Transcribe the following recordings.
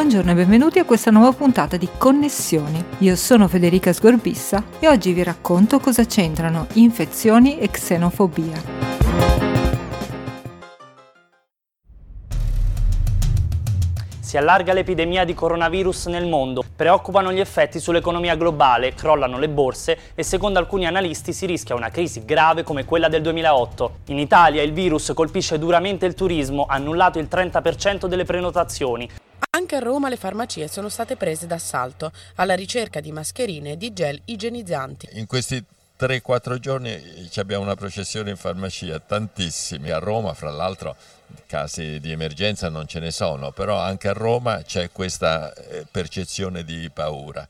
buongiorno e benvenuti a questa nuova puntata di Connessioni. Io sono Federica Sgorbissa e oggi vi racconto cosa c'entrano infezioni e xenofobia. Si allarga l'epidemia di coronavirus nel mondo, preoccupano gli effetti sull'economia globale, crollano le borse e secondo alcuni analisti si rischia una crisi grave come quella del 2008. In Italia il virus colpisce duramente il turismo, annullato il 30% delle prenotazioni. Anche a Roma le farmacie sono state prese d'assalto alla ricerca di mascherine e di gel igienizzanti. In questi 3-4 giorni abbiamo una processione in farmacia, tantissimi. A Roma, fra l'altro, casi di emergenza non ce ne sono, però anche a Roma c'è questa eh, percezione di paura.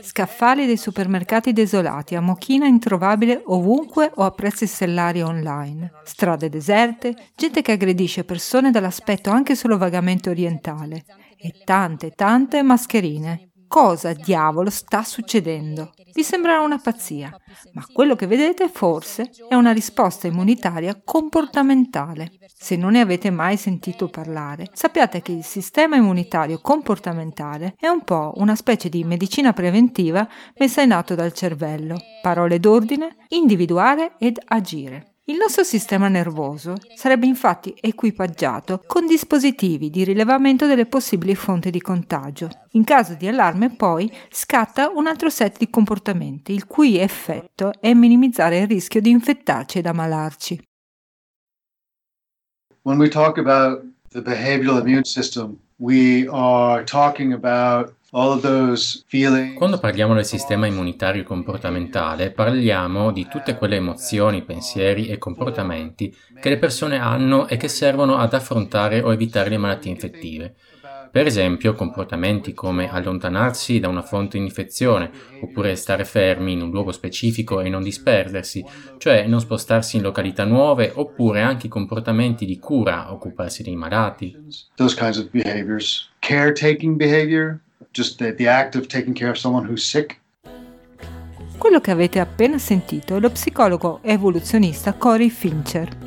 Scaffali dei supermercati desolati, a mochina introvabile ovunque o a prezzi stellari online. Strade deserte, gente che aggredisce persone dall'aspetto anche solo vagamente orientale. E tante, tante mascherine. Cosa diavolo sta succedendo? Vi sembrerà una pazzia, ma quello che vedete forse è una risposta immunitaria comportamentale. Se non ne avete mai sentito parlare, sappiate che il sistema immunitario comportamentale è un po' una specie di medicina preventiva messa in atto dal cervello. Parole d'ordine, individuare ed agire. Il nostro sistema nervoso sarebbe infatti equipaggiato con dispositivi di rilevamento delle possibili fonti di contagio. In caso di allarme poi scatta un altro set di comportamenti, il cui effetto è minimizzare il rischio di infettarci ed ammalarci. When we talk about the behavioral immune system, we are talking about quando parliamo del sistema immunitario comportamentale, parliamo di tutte quelle emozioni, pensieri e comportamenti che le persone hanno e che servono ad affrontare o evitare le malattie infettive. Per esempio, comportamenti come allontanarsi da una fonte di infezione, oppure stare fermi in un luogo specifico e non disperdersi, cioè non spostarsi in località nuove, oppure anche comportamenti di cura, occuparsi dei malati. Those kinds of behaviors. Caretaking behavior, just the, the act of taking care of someone who's sick. Quello che avete appena sentito è lo psicologo evoluzionista Cory Fincher.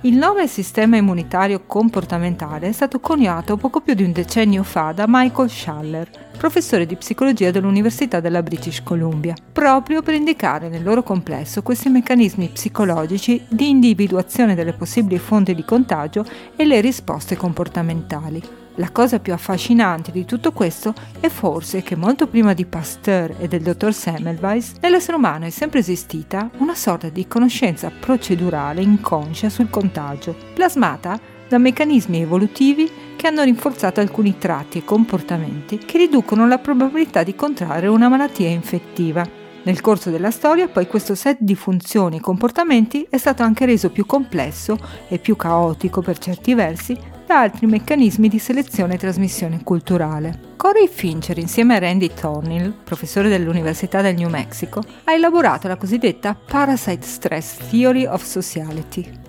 Il nome sistema immunitario comportamentale è stato coniato poco più di un decennio fa da Michael Schaller, professore di psicologia dell'Università della British Columbia, proprio per indicare nel loro complesso questi meccanismi psicologici di individuazione delle possibili fonti di contagio e le risposte comportamentali. La cosa più affascinante di tutto questo è forse che molto prima di Pasteur e del dottor Semmelweis, nell'essere umano è sempre esistita una sorta di conoscenza procedurale inconscia sul contagio, plasmata da meccanismi evolutivi che hanno rinforzato alcuni tratti e comportamenti che riducono la probabilità di contrarre una malattia infettiva. Nel corso della storia poi questo set di funzioni e comportamenti è stato anche reso più complesso e più caotico per certi versi da altri meccanismi di selezione e trasmissione culturale. Corey Fincher, insieme a Randy Thornhill, professore dell'Università del New Mexico, ha elaborato la cosiddetta Parasite Stress Theory of Sociality.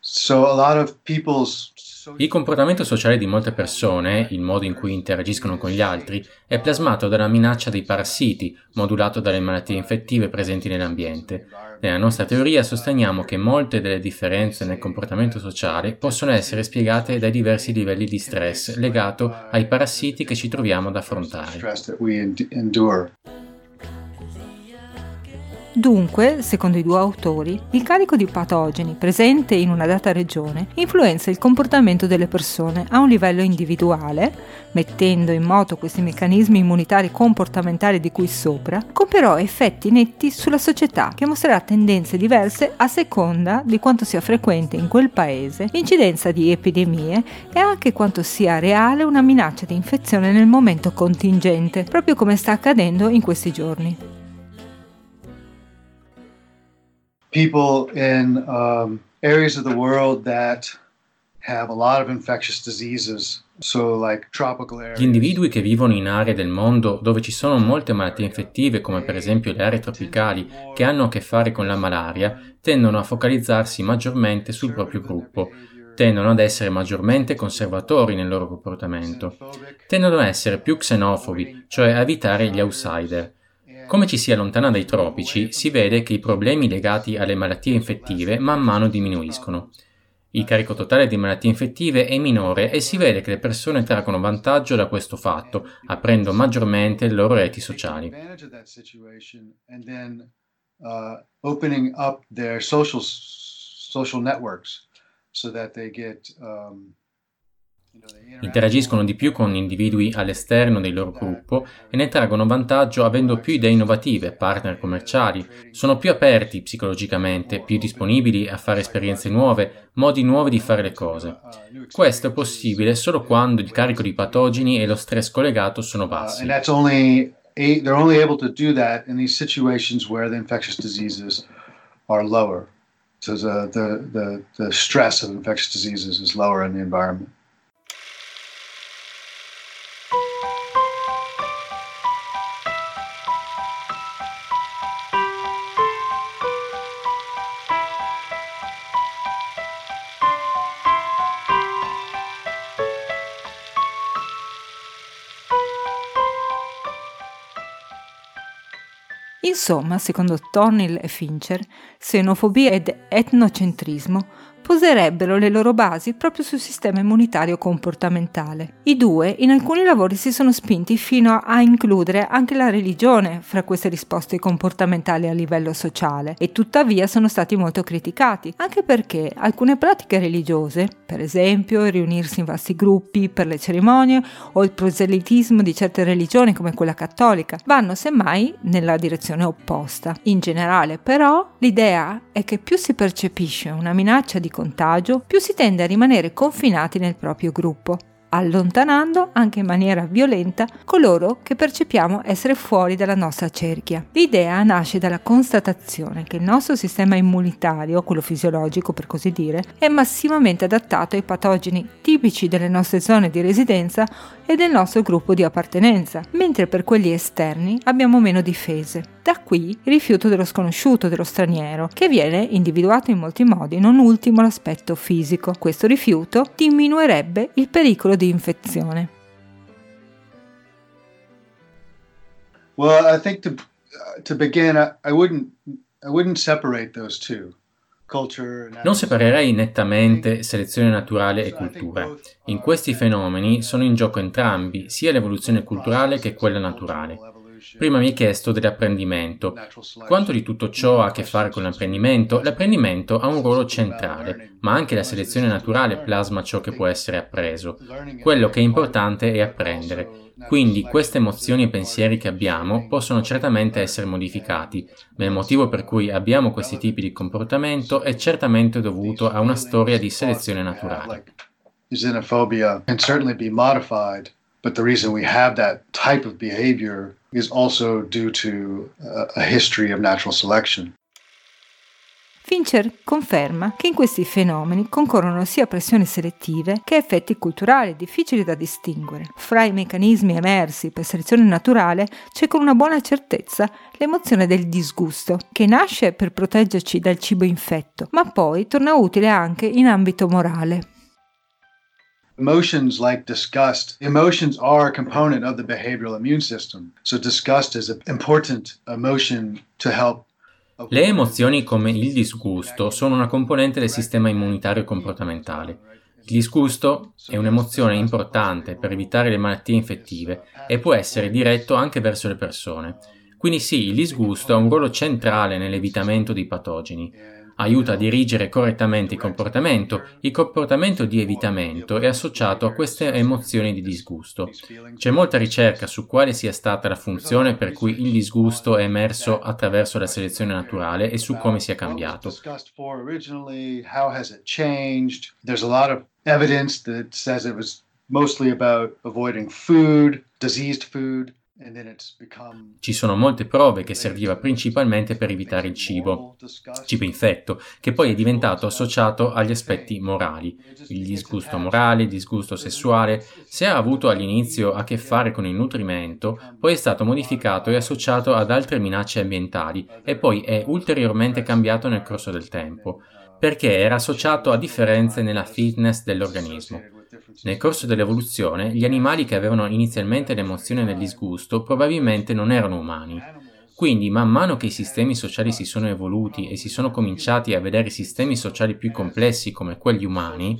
So a lot of people's il comportamento sociale di molte persone, il modo in cui interagiscono con gli altri, è plasmato dalla minaccia dei parassiti, modulato dalle malattie infettive presenti nell'ambiente. Nella nostra teoria sosteniamo che molte delle differenze nel comportamento sociale possono essere spiegate dai diversi livelli di stress legato ai parassiti che ci troviamo ad affrontare. Dunque, secondo i due autori, il carico di patogeni presente in una data regione influenza il comportamento delle persone a un livello individuale, mettendo in moto questi meccanismi immunitari comportamentali di cui sopra, con però effetti netti sulla società che mostrerà tendenze diverse a seconda di quanto sia frequente in quel paese l'incidenza di epidemie e anche quanto sia reale una minaccia di infezione nel momento contingente, proprio come sta accadendo in questi giorni. People in um, areas of the world that have a lot of infectious diseases. Gli individui che vivono in aree del mondo dove ci sono molte malattie infettive, come per esempio le aree tropicali, che hanno a che fare con la malaria, tendono a focalizzarsi maggiormente sul proprio gruppo, tendono ad essere maggiormente conservatori nel loro comportamento, tendono a essere più xenofobi, cioè a evitare gli outsider. Come ci si allontana dai tropici, si vede che i problemi legati alle malattie infettive man mano diminuiscono. Il carico totale di malattie infettive è minore e si vede che le persone traggono vantaggio da questo fatto, aprendo maggiormente le loro reti sociali. social networks so that they get um, Interagiscono di più con individui all'esterno del loro gruppo e ne traggono vantaggio avendo più idee innovative, partner commerciali, sono più aperti psicologicamente, più disponibili a fare esperienze nuove, modi nuovi di fare le cose. Questo è possibile solo quando il carico di patogeni e lo stress collegato sono bassi. they're only able to do that in these situations where the infectious diseases are lower. So the, the, the, the stress of infectious diseases is lower in the environment. Insomma, secondo Thornhill e Fincher, xenofobia ed etnocentrismo poserebbero le loro basi proprio sul sistema immunitario comportamentale. I due in alcuni lavori si sono spinti fino a includere anche la religione fra queste risposte comportamentali a livello sociale e tuttavia sono stati molto criticati, anche perché alcune pratiche religiose, per esempio riunirsi in vasti gruppi per le cerimonie o il proselitismo di certe religioni come quella cattolica, vanno semmai nella direzione opposta. In generale però l'idea è che più si percepisce una minaccia di contagio, più si tende a rimanere confinati nel proprio gruppo allontanando anche in maniera violenta coloro che percepiamo essere fuori dalla nostra cerchia. L'idea nasce dalla constatazione che il nostro sistema immunitario, quello fisiologico per così dire, è massivamente adattato ai patogeni tipici delle nostre zone di residenza e del nostro gruppo di appartenenza, mentre per quelli esterni abbiamo meno difese. Da qui il rifiuto dello sconosciuto, dello straniero, che viene individuato in molti modi, non ultimo l'aspetto fisico. Questo rifiuto diminuirebbe il pericolo di infezione. Well, I think to, uh, to begin, I wouldn't, I wouldn't separate those two. Non separerei nettamente selezione naturale e cultura. In questi fenomeni sono in gioco entrambi, sia l'evoluzione culturale che quella naturale. Prima mi hai chiesto dell'apprendimento. Quanto di tutto ciò ha a che fare con l'apprendimento? L'apprendimento ha un ruolo centrale, ma anche la selezione naturale plasma ciò che può essere appreso. Quello che è importante è apprendere. Quindi queste emozioni e pensieri che abbiamo possono certamente essere modificati, ma il motivo per cui abbiamo questi tipi di comportamento è certamente dovuto a una storia di selezione naturale. Xenophobia can certainly be modified, but the reason we have that type of behavior is also due to a history of natural selection. Fincher conferma che in questi fenomeni concorrono sia pressioni selettive che effetti culturali difficili da distinguere. Fra i meccanismi emersi per selezione naturale c'è con una buona certezza l'emozione del disgusto, che nasce per proteggerci dal cibo infetto, ma poi torna utile anche in ambito morale. Emotions like disgust, emotions are a component of the behavioral immune system. So disgust is an important emotion to help le emozioni come il disgusto sono una componente del sistema immunitario comportamentale. Il disgusto è un'emozione importante per evitare le malattie infettive e può essere diretto anche verso le persone. Quindi sì, il disgusto ha un ruolo centrale nell'evitamento dei patogeni aiuta a dirigere correttamente il comportamento, il comportamento di evitamento è associato a queste emozioni di disgusto. C'è molta ricerca su quale sia stata la funzione per cui il disgusto è emerso attraverso la selezione naturale e su come sia cambiato. evidence that says it was mostly about avoiding food, diseased food. Ci sono molte prove che serviva principalmente per evitare il cibo, cibo infetto, che poi è diventato associato agli aspetti morali, il disgusto morale, il disgusto sessuale, se ha avuto all'inizio a che fare con il nutrimento, poi è stato modificato e associato ad altre minacce ambientali e poi è ulteriormente cambiato nel corso del tempo, perché era associato a differenze nella fitness dell'organismo. Nel corso dell'evoluzione, gli animali che avevano inizialmente l'emozione del disgusto probabilmente non erano umani. Quindi, man mano che i sistemi sociali si sono evoluti e si sono cominciati a vedere sistemi sociali più complessi come quelli umani,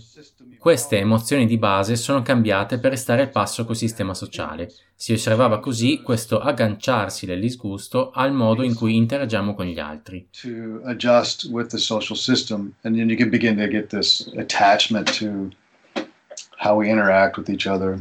queste emozioni di base sono cambiate per restare al passo col sistema sociale. Si osservava così questo agganciarsi del disgusto al modo in cui interagiamo con gli altri. To adjust with the social system and then you can begin to get this attachment to how we interact with each other.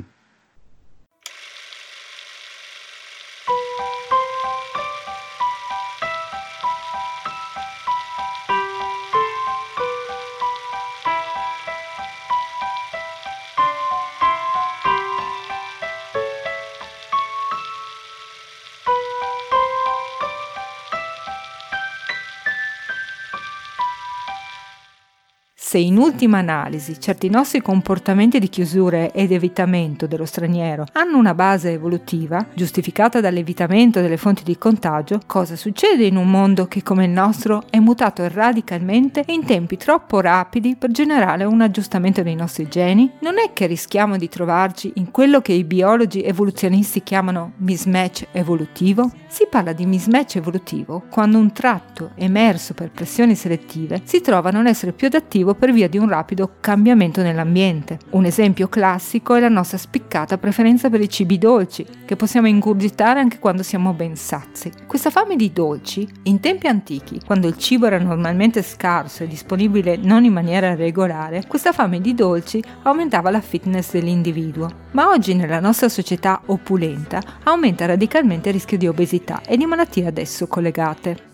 Se in ultima analisi certi nostri comportamenti di chiusura ed evitamento dello straniero hanno una base evolutiva, giustificata dall'evitamento delle fonti di contagio, cosa succede in un mondo che come il nostro è mutato radicalmente e in tempi troppo rapidi per generare un aggiustamento dei nostri geni? Non è che rischiamo di trovarci in quello che i biologi evoluzionisti chiamano mismatch evolutivo? Si parla di mismatch evolutivo quando un tratto emerso per pressioni selettive si trova a non essere più adattivo per via di un rapido cambiamento nell'ambiente. Un esempio classico è la nostra spiccata preferenza per i cibi dolci, che possiamo ingurgitare anche quando siamo ben sazi. Questa fame di dolci, in tempi antichi, quando il cibo era normalmente scarso e disponibile non in maniera regolare, questa fame di dolci aumentava la fitness dell'individuo. Ma oggi nella nostra società opulenta aumenta radicalmente il rischio di obesità e di malattie ad esso collegate.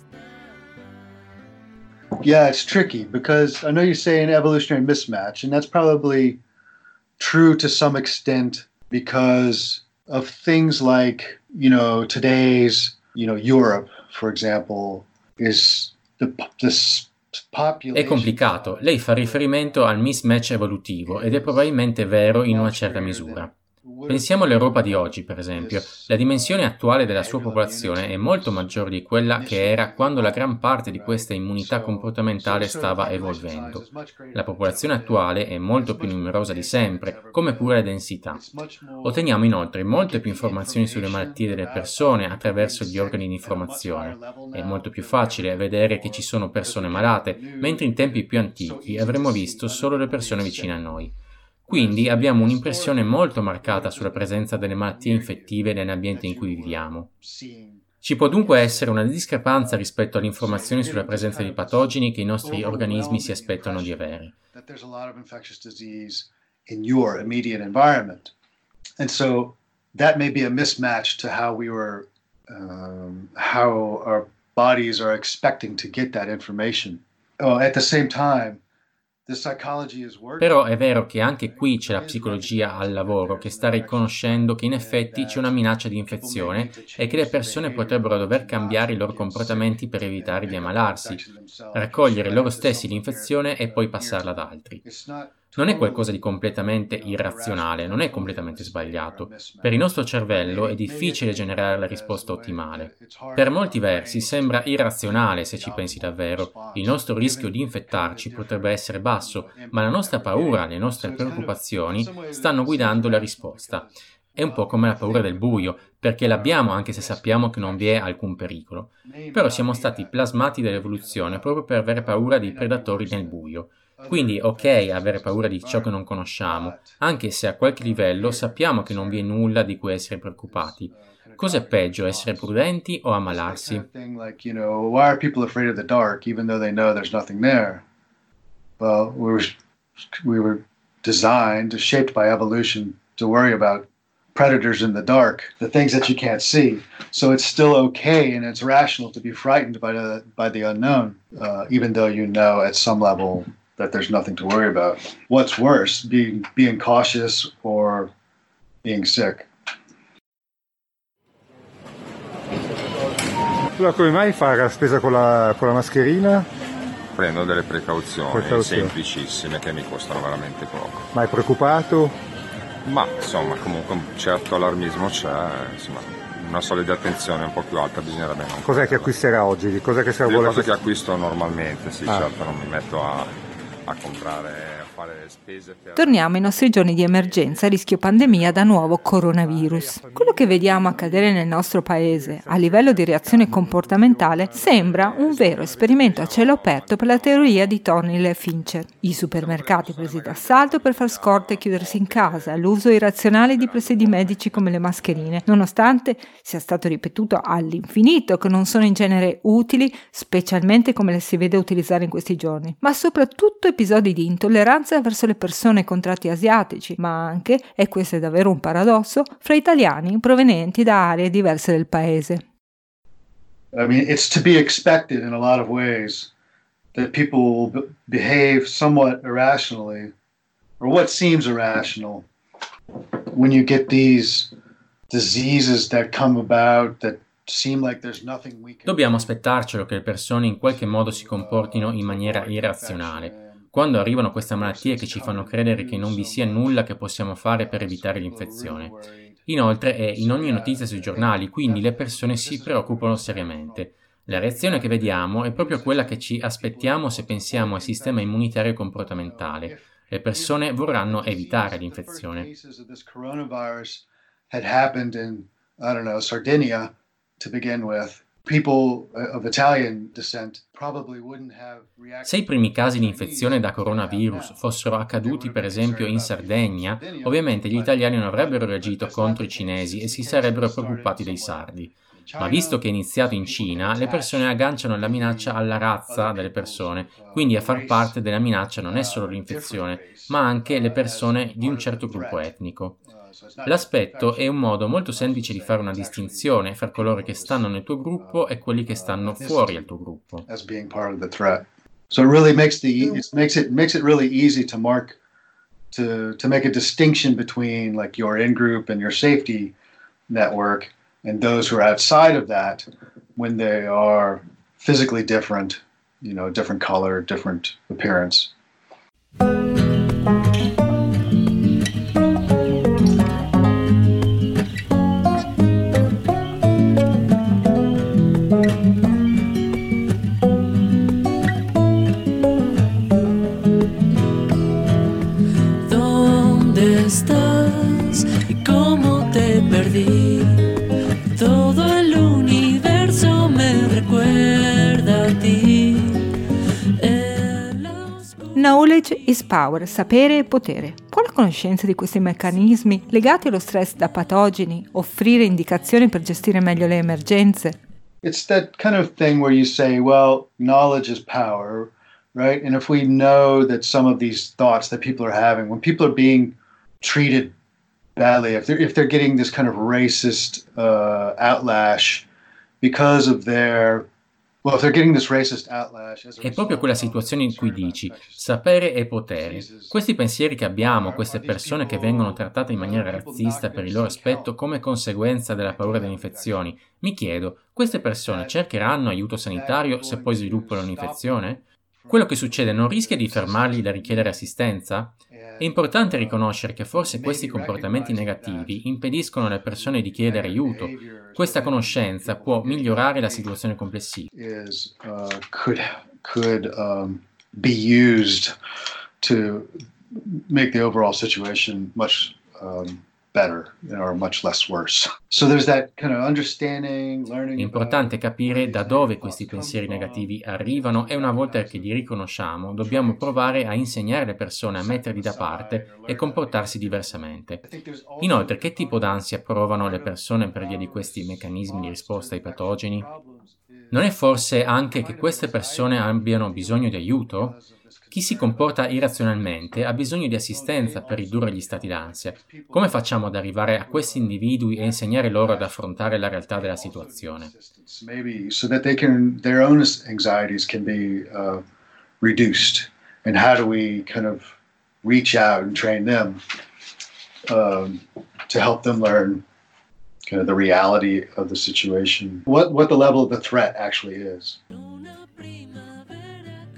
Yeah, it's tricky because I know you say an evolutionary mismatch, and that's probably true to some extent because of things like, you know, today's, you know, Europe, for example, is the, this population. È complicato. Lei fa riferimento al mismatch evolutivo ed è probabilmente vero in una certa misura. Pensiamo all'Europa di oggi, per esempio. La dimensione attuale della sua popolazione è molto maggiore di quella che era quando la gran parte di questa immunità comportamentale stava evolvendo. La popolazione attuale è molto più numerosa di sempre, come pure la densità. Otteniamo inoltre molte più informazioni sulle malattie delle persone attraverso gli organi di informazione. È molto più facile vedere che ci sono persone malate, mentre in tempi più antichi avremmo visto solo le persone vicine a noi. Quindi abbiamo un'impressione molto marcata sulla presenza delle malattie infettive nell'ambiente in cui viviamo. Ci può dunque essere una discrepanza rispetto alle informazioni sulla presenza di patogeni che i nostri organismi si aspettano di avere. And so that may be a mismatch to how we were, um, how our bodies are expecting to get that information. Oh, at the same time, però è vero che anche qui c'è la psicologia al lavoro che sta riconoscendo che in effetti c'è una minaccia di infezione e che le persone potrebbero dover cambiare i loro comportamenti per evitare di ammalarsi, raccogliere loro stessi l'infezione e poi passarla ad altri. Non è qualcosa di completamente irrazionale, non è completamente sbagliato. Per il nostro cervello è difficile generare la risposta ottimale. Per molti versi sembra irrazionale se ci pensi davvero. Il nostro rischio di infettarci potrebbe essere basso, ma la nostra paura, le nostre preoccupazioni stanno guidando la risposta. È un po' come la paura del buio, perché l'abbiamo anche se sappiamo che non vi è alcun pericolo. Però siamo stati plasmati dall'evoluzione proprio per avere paura dei predatori nel buio. Quindi ok avere paura di ciò che non conosciamo, anche se a qualche livello sappiamo che non vi è nulla di cui essere preoccupati. Cos'è peggio, essere prudenti o ammalarsi? Predators in the dark, the things that you can't see. So it's still okay and it's rational to be frightened by the by the unknown, uh, even though you know at some level that there's nothing to worry about. What's worse, being being cautious or being sick? Allora, come mai fare la spesa con la, con la mascherina? Prendo delle precauzioni, precauzioni semplicissime che mi costano veramente poco. Ma è preoccupato? Ma insomma, comunque un certo allarmismo c'è, insomma, una solida attenzione un po' più alta bisognerebbe non Cos'è che acquisterà oggi? Cos'è che, se vuole cose che acquisto normalmente, sì, ah. certo, non mi metto a a comprare Torniamo ai nostri giorni di emergenza, rischio pandemia da nuovo coronavirus. Quello che vediamo accadere nel nostro paese a livello di reazione comportamentale sembra un vero esperimento a cielo aperto per la teoria di Tony e Fincher. I supermercati presi d'assalto per far scorte e chiudersi in casa, l'uso irrazionale di presidi medici come le mascherine, nonostante sia stato ripetuto all'infinito che non sono in genere utili, specialmente come le si vede utilizzare in questi giorni, ma soprattutto episodi di intolleranza verso le persone con tratti asiatici, ma anche, e questo è davvero un paradosso, fra italiani provenienti da aree diverse del paese. I mean, it's to be expected in a lot of ways that people will behave somewhat irrationally, or what seems irrational, when you get these diseases that come about that Dobbiamo aspettarcelo che le persone in qualche modo si comportino in maniera irrazionale. Quando arrivano queste malattie che ci fanno credere che non vi sia nulla che possiamo fare per evitare l'infezione. Inoltre è in ogni notizia sui giornali, quindi le persone si preoccupano seriamente. La reazione che vediamo è proprio quella che ci aspettiamo se pensiamo al sistema immunitario comportamentale. Le persone vorranno evitare l'infezione. I don't know, Sardinia, to begin with. Se i primi casi di infezione da coronavirus fossero accaduti per esempio in Sardegna, ovviamente gli italiani non avrebbero reagito contro i cinesi e si sarebbero preoccupati dei sardi. Ma visto che è iniziato in Cina, le persone agganciano la minaccia alla razza delle persone, quindi a far parte della minaccia non è solo l'infezione, ma anche le persone di un certo gruppo etnico. L'aspetto è un modo molto semplice di fare una distinzione fra coloro che stanno nel tuo gruppo e quelli che stanno fuori al tuo gruppo. So it really makes the makes it makes it really easy to mark to to make a distinction between like your in group and your safety network and those who are outside of that when they are physically different, you know, different color, different appearance. Knowledge is power, sapere e potere. Può la conoscenza di questi meccanismi legati allo stress da patogeni offrire indicazioni per gestire meglio le emergenze? It's that kind of thing where you say, well, knowledge is power, right? And if we know that some of these thoughts that people are having, when people are being treated badly, if they're if they're getting this kind of racist uh, outlash because of their è proprio quella situazione in cui dici sapere e potere. Questi pensieri che abbiamo, queste persone che vengono trattate in maniera razzista per il loro aspetto come conseguenza della paura delle infezioni, mi chiedo, queste persone cercheranno aiuto sanitario se poi sviluppano un'infezione? Quello che succede non rischia di fermarli da richiedere assistenza? È importante riconoscere che forse questi comportamenti negativi impediscono alle persone di chiedere aiuto. Questa conoscenza può migliorare la situazione complessiva. Uh, um, better or much less worse. So there's that kind of understanding, learning. È importante capire da dove questi pensieri negativi arrivano e una volta che li riconosciamo, dobbiamo provare a insegnare alle persone a metterli da parte e comportarsi diversamente. Inoltre, che tipo d'ansia provano le persone per via di questi meccanismi di risposta ai patogeni? Non è forse anche che queste persone abbiano bisogno di aiuto? Chi si comporta irrazionalmente ha bisogno di assistenza per ridurre gli stati d'ansia. Come facciamo ad arrivare a questi individui e insegnare loro ad affrontare la realtà della situazione? uh, and how do we kind of reach out and train them um, to help them learn kind of the reality of the situation what what the level of the threat actually is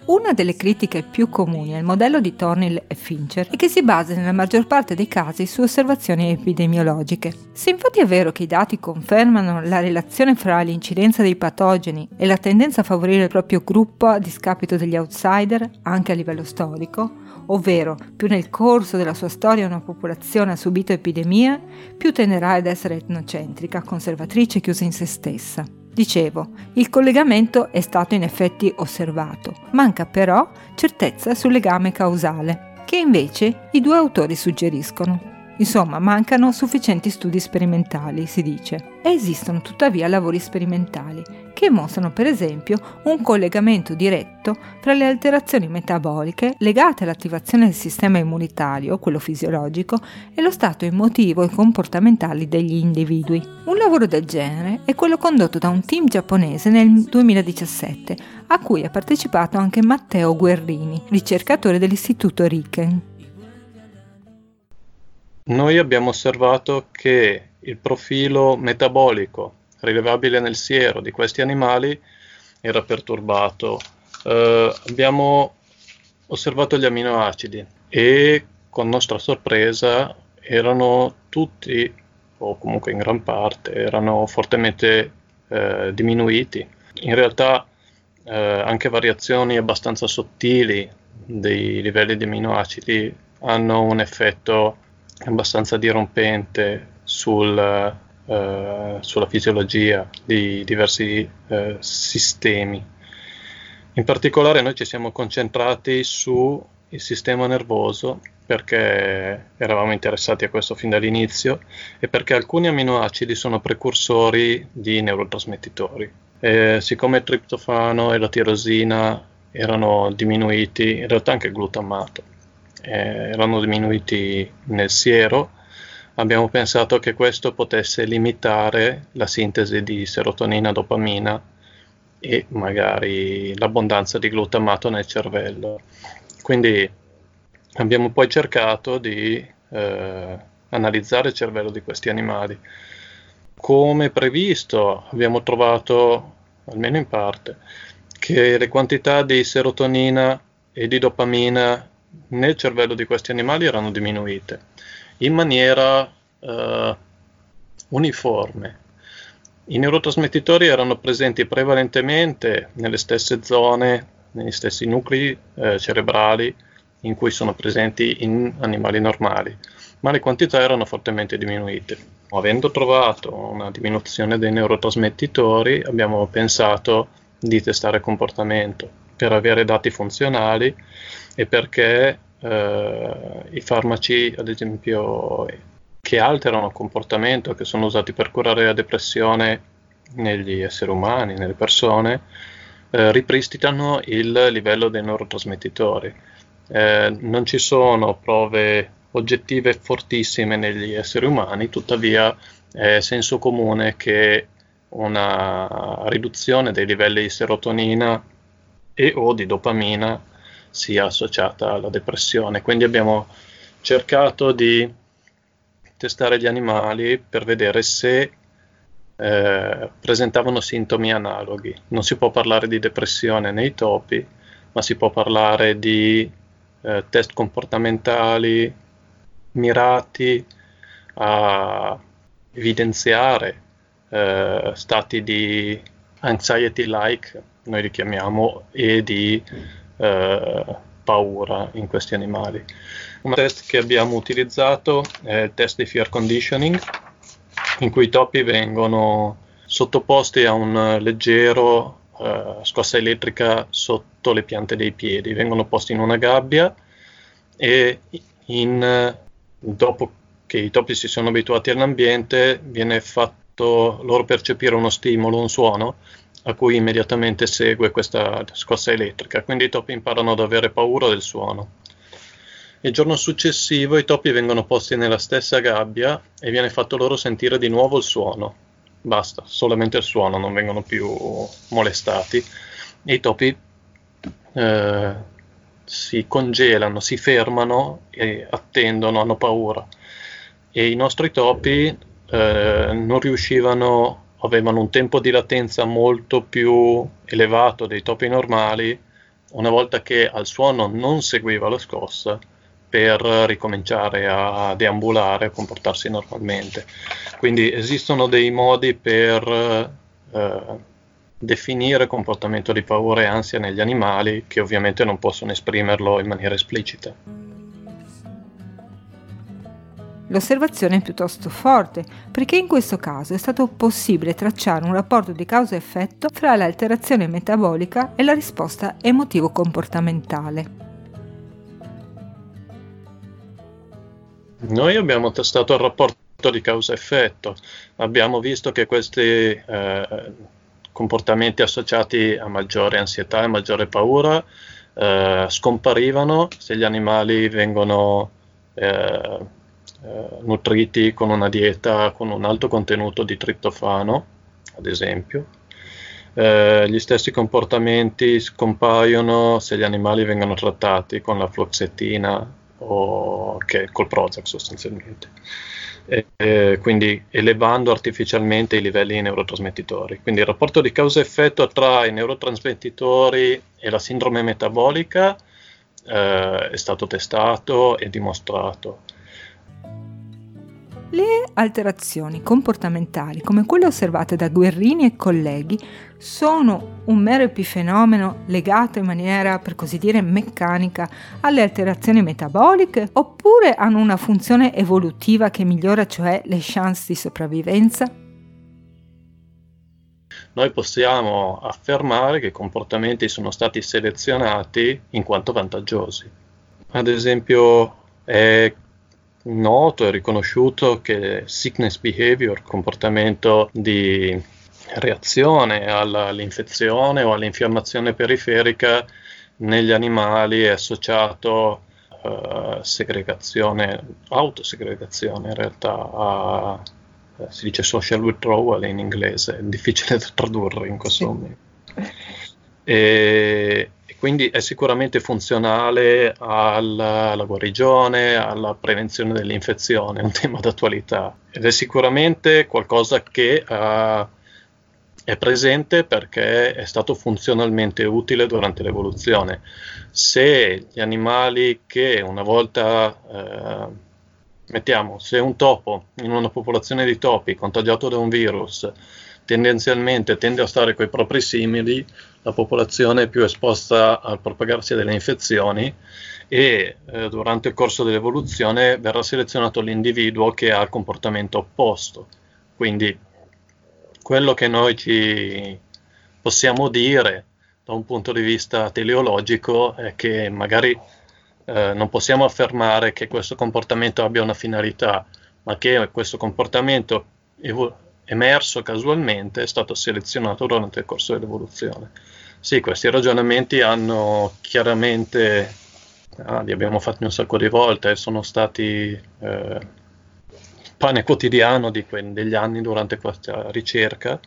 Una delle critiche più comuni al modello di Thornhill e Fincher è che si basa nella maggior parte dei casi su osservazioni epidemiologiche. Se infatti è vero che i dati confermano la relazione fra l'incidenza dei patogeni e la tendenza a favorire il proprio gruppo a discapito degli outsider, anche a livello storico, ovvero più nel corso della sua storia una popolazione ha subito epidemie, più tenderà ad essere etnocentrica, conservatrice e chiusa in se stessa. Dicevo, il collegamento è stato in effetti osservato, manca però certezza sul legame causale, che invece i due autori suggeriscono. Insomma, mancano sufficienti studi sperimentali, si dice. Esistono tuttavia lavori sperimentali che mostrano per esempio un collegamento diretto tra le alterazioni metaboliche legate all'attivazione del sistema immunitario, quello fisiologico, e lo stato emotivo e comportamentale degli individui. Un lavoro del genere è quello condotto da un team giapponese nel 2017, a cui ha partecipato anche Matteo Guerrini, ricercatore dell'Istituto Riken. Noi abbiamo osservato che il profilo metabolico rilevabile nel siero di questi animali era perturbato. Eh, abbiamo osservato gli aminoacidi e con nostra sorpresa erano tutti, o comunque in gran parte, erano fortemente eh, diminuiti. In realtà eh, anche variazioni abbastanza sottili dei livelli di aminoacidi hanno un effetto abbastanza dirompente sul, uh, sulla fisiologia di diversi uh, sistemi. In particolare noi ci siamo concentrati sul sistema nervoso perché eravamo interessati a questo fin dall'inizio e perché alcuni aminoacidi sono precursori di neurotrasmettitori. E siccome il triptofano e la tirosina erano diminuiti, in realtà anche il glutammato, eh, erano diminuiti nel siero, abbiamo pensato che questo potesse limitare la sintesi di serotonina, dopamina e magari l'abbondanza di glutamato nel cervello. Quindi abbiamo poi cercato di eh, analizzare il cervello di questi animali. Come previsto, abbiamo trovato, almeno in parte, che le quantità di serotonina e di dopamina nel cervello di questi animali erano diminuite in maniera uh, uniforme. I neurotrasmettitori erano presenti prevalentemente nelle stesse zone, negli stessi nuclei eh, cerebrali in cui sono presenti in animali normali, ma le quantità erano fortemente diminuite. Avendo trovato una diminuzione dei neurotrasmettitori, abbiamo pensato di testare comportamento per avere dati funzionali e perché eh, i farmaci, ad esempio, che alterano il comportamento, che sono usati per curare la depressione negli esseri umani, nelle persone, eh, ripristinano il livello dei neurotrasmettitori. Eh, non ci sono prove oggettive fortissime negli esseri umani, tuttavia è senso comune che una riduzione dei livelli di serotonina e o di dopamina sia associata alla depressione. Quindi abbiamo cercato di testare gli animali per vedere se eh, presentavano sintomi analoghi. Non si può parlare di depressione nei topi, ma si può parlare di eh, test comportamentali mirati a evidenziare eh, stati di anxiety-like, noi li chiamiamo, e di eh, paura in questi animali. Un test che abbiamo utilizzato è il test di fear conditioning, in cui i topi vengono sottoposti a un leggero uh, scossa elettrica sotto le piante dei piedi, vengono posti in una gabbia e in, dopo che i topi si sono abituati all'ambiente viene fatto loro percepire uno stimolo, un suono a cui immediatamente segue questa scossa elettrica, quindi i topi imparano ad avere paura del suono. Il giorno successivo i topi vengono posti nella stessa gabbia e viene fatto loro sentire di nuovo il suono. Basta, solamente il suono, non vengono più molestati. E i topi eh, si congelano, si fermano e attendono, hanno paura. E i nostri topi eh, non riuscivano avevano un tempo di latenza molto più elevato dei topi normali una volta che al suono non seguiva la scossa per ricominciare a deambulare, a comportarsi normalmente. Quindi esistono dei modi per eh, definire comportamento di paura e ansia negli animali che ovviamente non possono esprimerlo in maniera esplicita. L'osservazione è piuttosto forte, perché in questo caso è stato possibile tracciare un rapporto di causa-effetto fra l'alterazione metabolica e la risposta emotivo-comportamentale. Noi abbiamo testato il rapporto di causa-effetto, abbiamo visto che questi eh, comportamenti associati a maggiore ansietà e maggiore paura eh, scomparivano se gli animali vengono eh, eh, nutriti con una dieta con un alto contenuto di triptofano, ad esempio. Eh, gli stessi comportamenti scompaiono se gli animali vengono trattati con la fluoxetina o che, col Prozac sostanzialmente. E, quindi elevando artificialmente i livelli di neurotrasmettitori. Quindi il rapporto di causa-effetto tra i neurotrasmettitori e la sindrome metabolica eh, è stato testato e dimostrato. Le alterazioni comportamentali, come quelle osservate da Guerrini e colleghi, sono un mero epifenomeno legato in maniera, per così dire, meccanica alle alterazioni metaboliche oppure hanno una funzione evolutiva che migliora cioè le chance di sopravvivenza? Noi possiamo affermare che i comportamenti sono stati selezionati in quanto vantaggiosi. Ad esempio, è noto e riconosciuto che sickness behavior, comportamento di reazione alla, all'infezione o all'infiammazione periferica negli animali è associato a uh, segregazione, autosegregazione in realtà, a, si dice social withdrawal in inglese, è difficile da tradurre in questo momento. E, quindi è sicuramente funzionale alla, alla, guarigione, alla prevenzione dell'infezione, è un tema d'attualità ed è sicuramente qualcosa che uh, è presente perché è stato funzionalmente utile durante l'evoluzione. Se gli animali che una volta, eh, mettiamo, se un topo in una popolazione di topi contagiato da un virus tendenzialmente tende a stare con i propri simili, la popolazione è più esposta al propagarsi delle infezioni e eh, durante il corso dell'evoluzione verrà selezionato l'individuo che ha il comportamento opposto. Quindi quello che noi ci possiamo dire da un punto di vista teleologico è che magari eh, non possiamo affermare che questo comportamento abbia una finalità, ma che questo comportamento evo- emerso casualmente è stato selezionato durante il corso dell'evoluzione. Sì, questi ragionamenti hanno chiaramente, ah, li abbiamo fatti un sacco di volte, sono stati eh, pane quotidiano que- degli anni durante questa ricerca.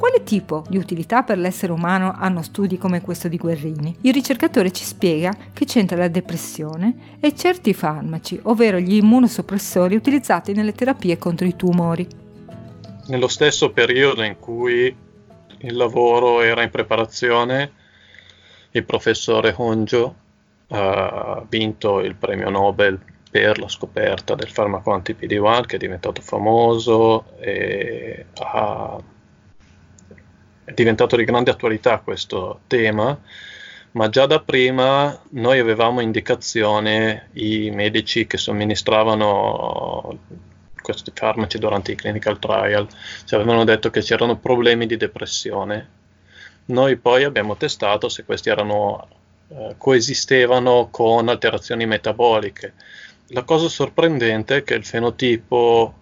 Quale tipo di utilità per l'essere umano hanno studi come questo di Guerrini? Il ricercatore ci spiega che c'entra la depressione e certi farmaci, ovvero gli immunosoppressori utilizzati nelle terapie contro i tumori. Nello stesso periodo in cui il lavoro era in preparazione, il professore Honjo ha vinto il premio Nobel per la scoperta del farmaco anti-PD1 che è diventato famoso e ha, è diventato di grande attualità questo tema, ma già da prima noi avevamo indicazione i medici che somministravano questi farmaci durante i clinical trial, ci avevano detto che c'erano problemi di depressione. Noi poi abbiamo testato se questi erano, eh, coesistevano con alterazioni metaboliche. La cosa sorprendente è che il fenotipo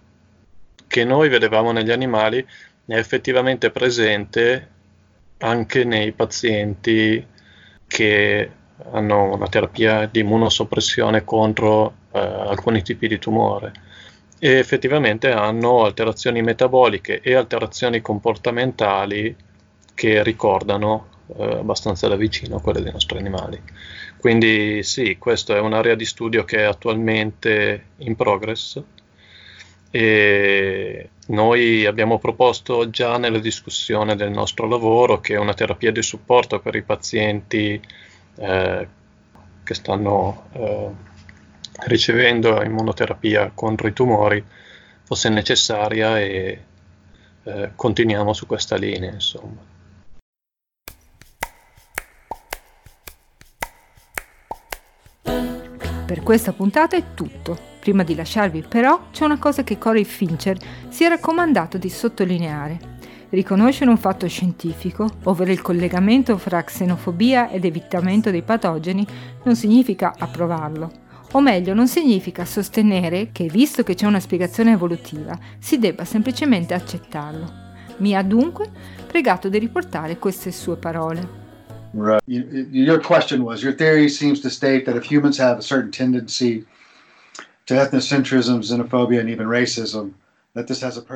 che noi vedevamo negli animali è effettivamente presente anche nei pazienti che hanno una terapia di immunosoppressione contro eh, alcuni tipi di tumore e effettivamente hanno alterazioni metaboliche e alterazioni comportamentali che ricordano eh, abbastanza da vicino quelle dei nostri animali. Quindi sì, questa è un'area di studio che è attualmente in progress e noi abbiamo proposto già nella discussione del nostro lavoro che una terapia di supporto per i pazienti eh, che stanno eh, ricevendo immunoterapia contro i tumori fosse necessaria e eh, continuiamo su questa linea. Insomma. Per questa puntata è tutto. Prima di lasciarvi però c'è una cosa che Corey Fincher si è raccomandato di sottolineare. Riconoscere un fatto scientifico, ovvero il collegamento fra xenofobia ed evitamento dei patogeni, non significa approvarlo. O meglio, non significa sostenere che, visto che c'è una spiegazione evolutiva, si debba semplicemente accettarlo. Mi ha dunque pregato di riportare queste sue parole. Right. Your question was your theory seems to state that if humans have a certain tendency to ethnocentrism, xenophobia, and even racism,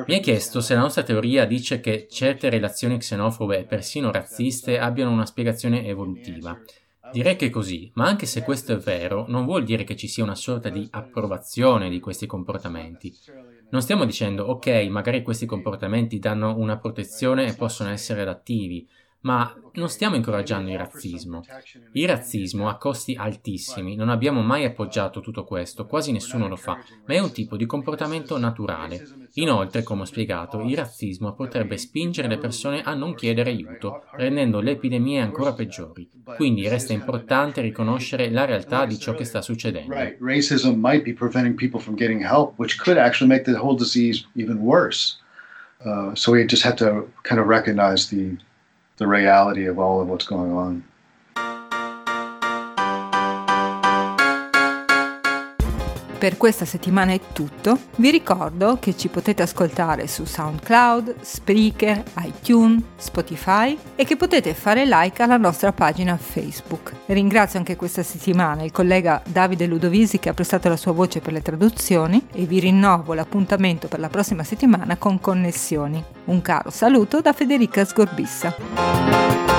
mi hai chiesto se la nostra teoria dice che certe relazioni xenofobe e persino razziste abbiano una spiegazione evolutiva. Direi che è così, ma anche se questo è vero, non vuol dire che ci sia una sorta di approvazione di questi comportamenti. Non stiamo dicendo, ok, magari questi comportamenti danno una protezione e possono essere adattivi, ma non stiamo incoraggiando il razzismo. Il razzismo ha costi altissimi, non abbiamo mai appoggiato tutto questo, quasi nessuno lo fa, ma è un tipo di comportamento naturale. Inoltre, come ho spiegato, il razzismo potrebbe spingere le persone a non chiedere aiuto, rendendo le epidemie ancora peggiori. Quindi resta importante riconoscere la realtà di ciò che sta succedendo. Right. Racism might be preventing people from getting help, which could actually make the whole disease even worse. Uh, so we just have to kind of recognize the the reality of all of what's going on. Per questa settimana è tutto. Vi ricordo che ci potete ascoltare su SoundCloud, Spreaker, iTunes, Spotify e che potete fare like alla nostra pagina Facebook. Ringrazio anche questa settimana il collega Davide Ludovisi che ha prestato la sua voce per le traduzioni e vi rinnovo l'appuntamento per la prossima settimana con Connessioni. Un caro saluto da Federica Sgorbissa.